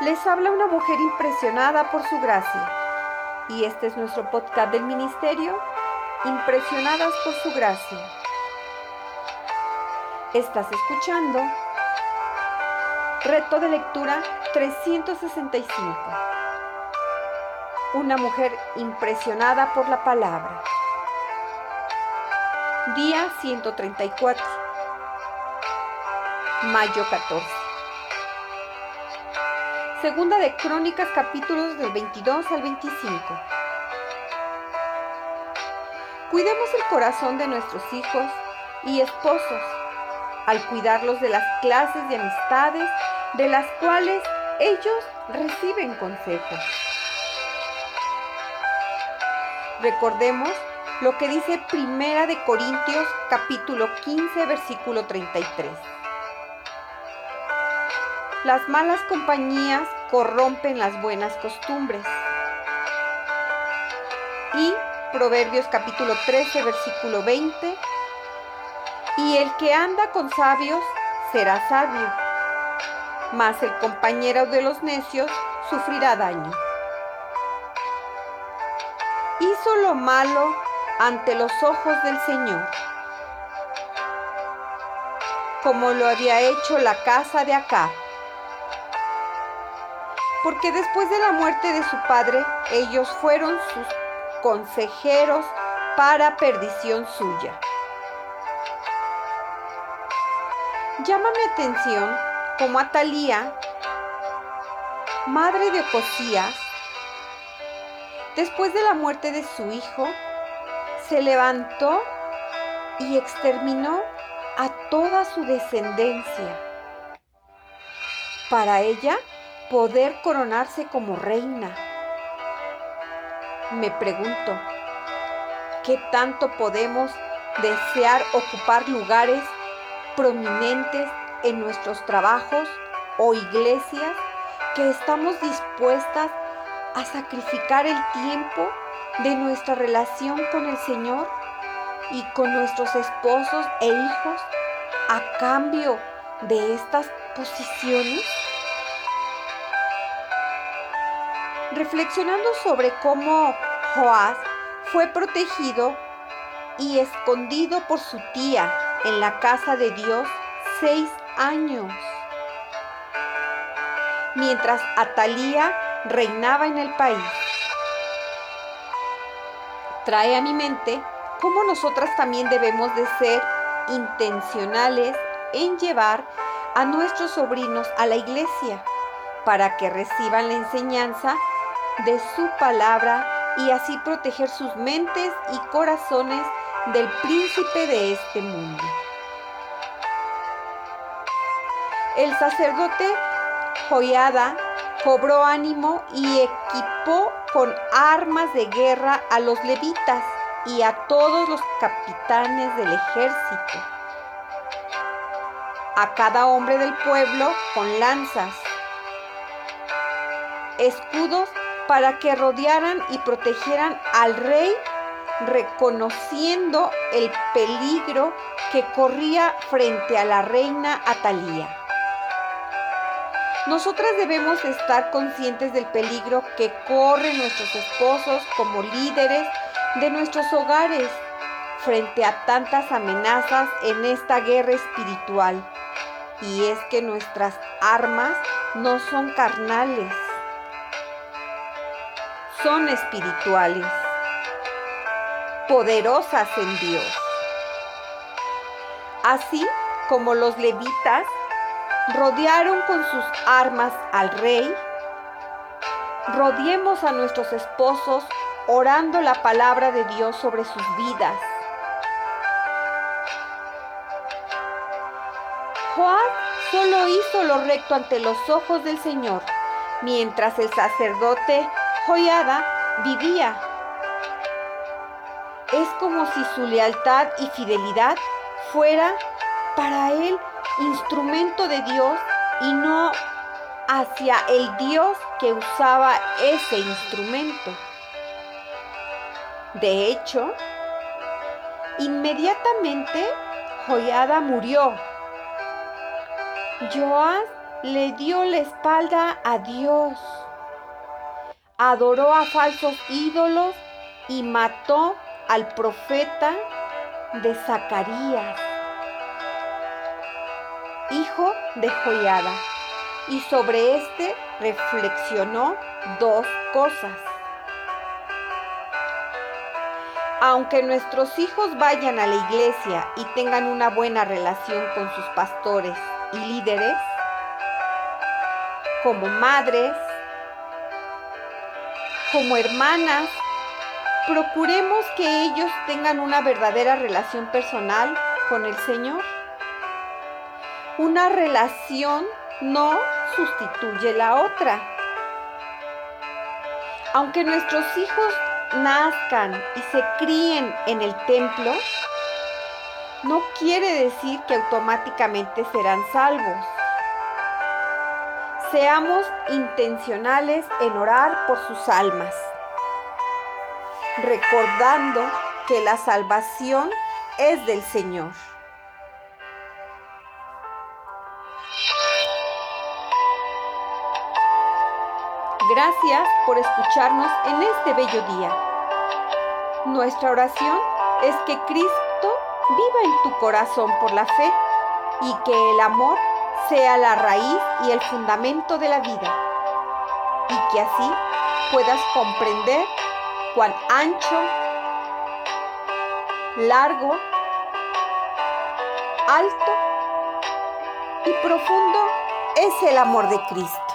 Les habla una mujer impresionada por su gracia. Y este es nuestro podcast del ministerio, Impresionadas por su gracia. Estás escuchando Reto de lectura 365. Una mujer impresionada por la palabra. Día 134. Mayo 14. Segunda de Crónicas capítulos del 22 al 25. Cuidemos el corazón de nuestros hijos y esposos al cuidarlos de las clases de amistades de las cuales ellos reciben consejos. Recordemos lo que dice Primera de Corintios capítulo 15 versículo 33. Las malas compañías corrompen las buenas costumbres. Y Proverbios capítulo 13 versículo 20. Y el que anda con sabios será sabio, mas el compañero de los necios sufrirá daño. Hizo lo malo ante los ojos del Señor, como lo había hecho la casa de Acá. Porque después de la muerte de su padre, ellos fueron sus consejeros para perdición suya. Llama mi atención como Atalía, madre de Ocosías, después de la muerte de su hijo, se levantó y exterminó a toda su descendencia. Para ella poder coronarse como reina. Me pregunto, ¿qué tanto podemos desear ocupar lugares prominentes en nuestros trabajos o iglesias que estamos dispuestas a sacrificar el tiempo de nuestra relación con el Señor y con nuestros esposos e hijos a cambio de estas posiciones? Reflexionando sobre cómo Joás fue protegido y escondido por su tía en la casa de Dios seis años, mientras Atalía reinaba en el país. Trae a mi mente cómo nosotras también debemos de ser intencionales en llevar a nuestros sobrinos a la iglesia para que reciban la enseñanza de su palabra y así proteger sus mentes y corazones del príncipe de este mundo. El sacerdote Joyada cobró ánimo y equipó con armas de guerra a los levitas y a todos los capitanes del ejército, a cada hombre del pueblo con lanzas, escudos para que rodearan y protegieran al rey, reconociendo el peligro que corría frente a la reina Atalía. Nosotras debemos estar conscientes del peligro que corren nuestros esposos como líderes de nuestros hogares frente a tantas amenazas en esta guerra espiritual. Y es que nuestras armas no son carnales, son espirituales, poderosas en Dios. Así como los levitas rodearon con sus armas al rey, rodeemos a nuestros esposos orando la palabra de Dios sobre sus vidas. Joab solo hizo lo recto ante los ojos del Señor, mientras el sacerdote Joyada vivía. Es como si su lealtad y fidelidad fuera para él instrumento de Dios y no hacia el Dios que usaba ese instrumento. De hecho, inmediatamente Joyada murió. Joás le dio la espalda a Dios, adoró a falsos ídolos y mató al profeta de Zacarías, hijo de Joiada, y sobre este reflexionó dos cosas. Aunque nuestros hijos vayan a la iglesia y tengan una buena relación con sus pastores y líderes, como madres, como hermanas, procuremos que ellos tengan una verdadera relación personal con el Señor. Una relación no sustituye la otra. Aunque nuestros hijos nazcan y se críen en el templo, no quiere decir que automáticamente serán salvos. Seamos intencionales en orar por sus almas, recordando que la salvación es del Señor. Gracias por escucharnos en este bello día. Nuestra oración es que Cristo viva en tu corazón por la fe y que el amor sea la raíz y el fundamento de la vida y que así puedas comprender cuán ancho, largo, alto y profundo es el amor de Cristo.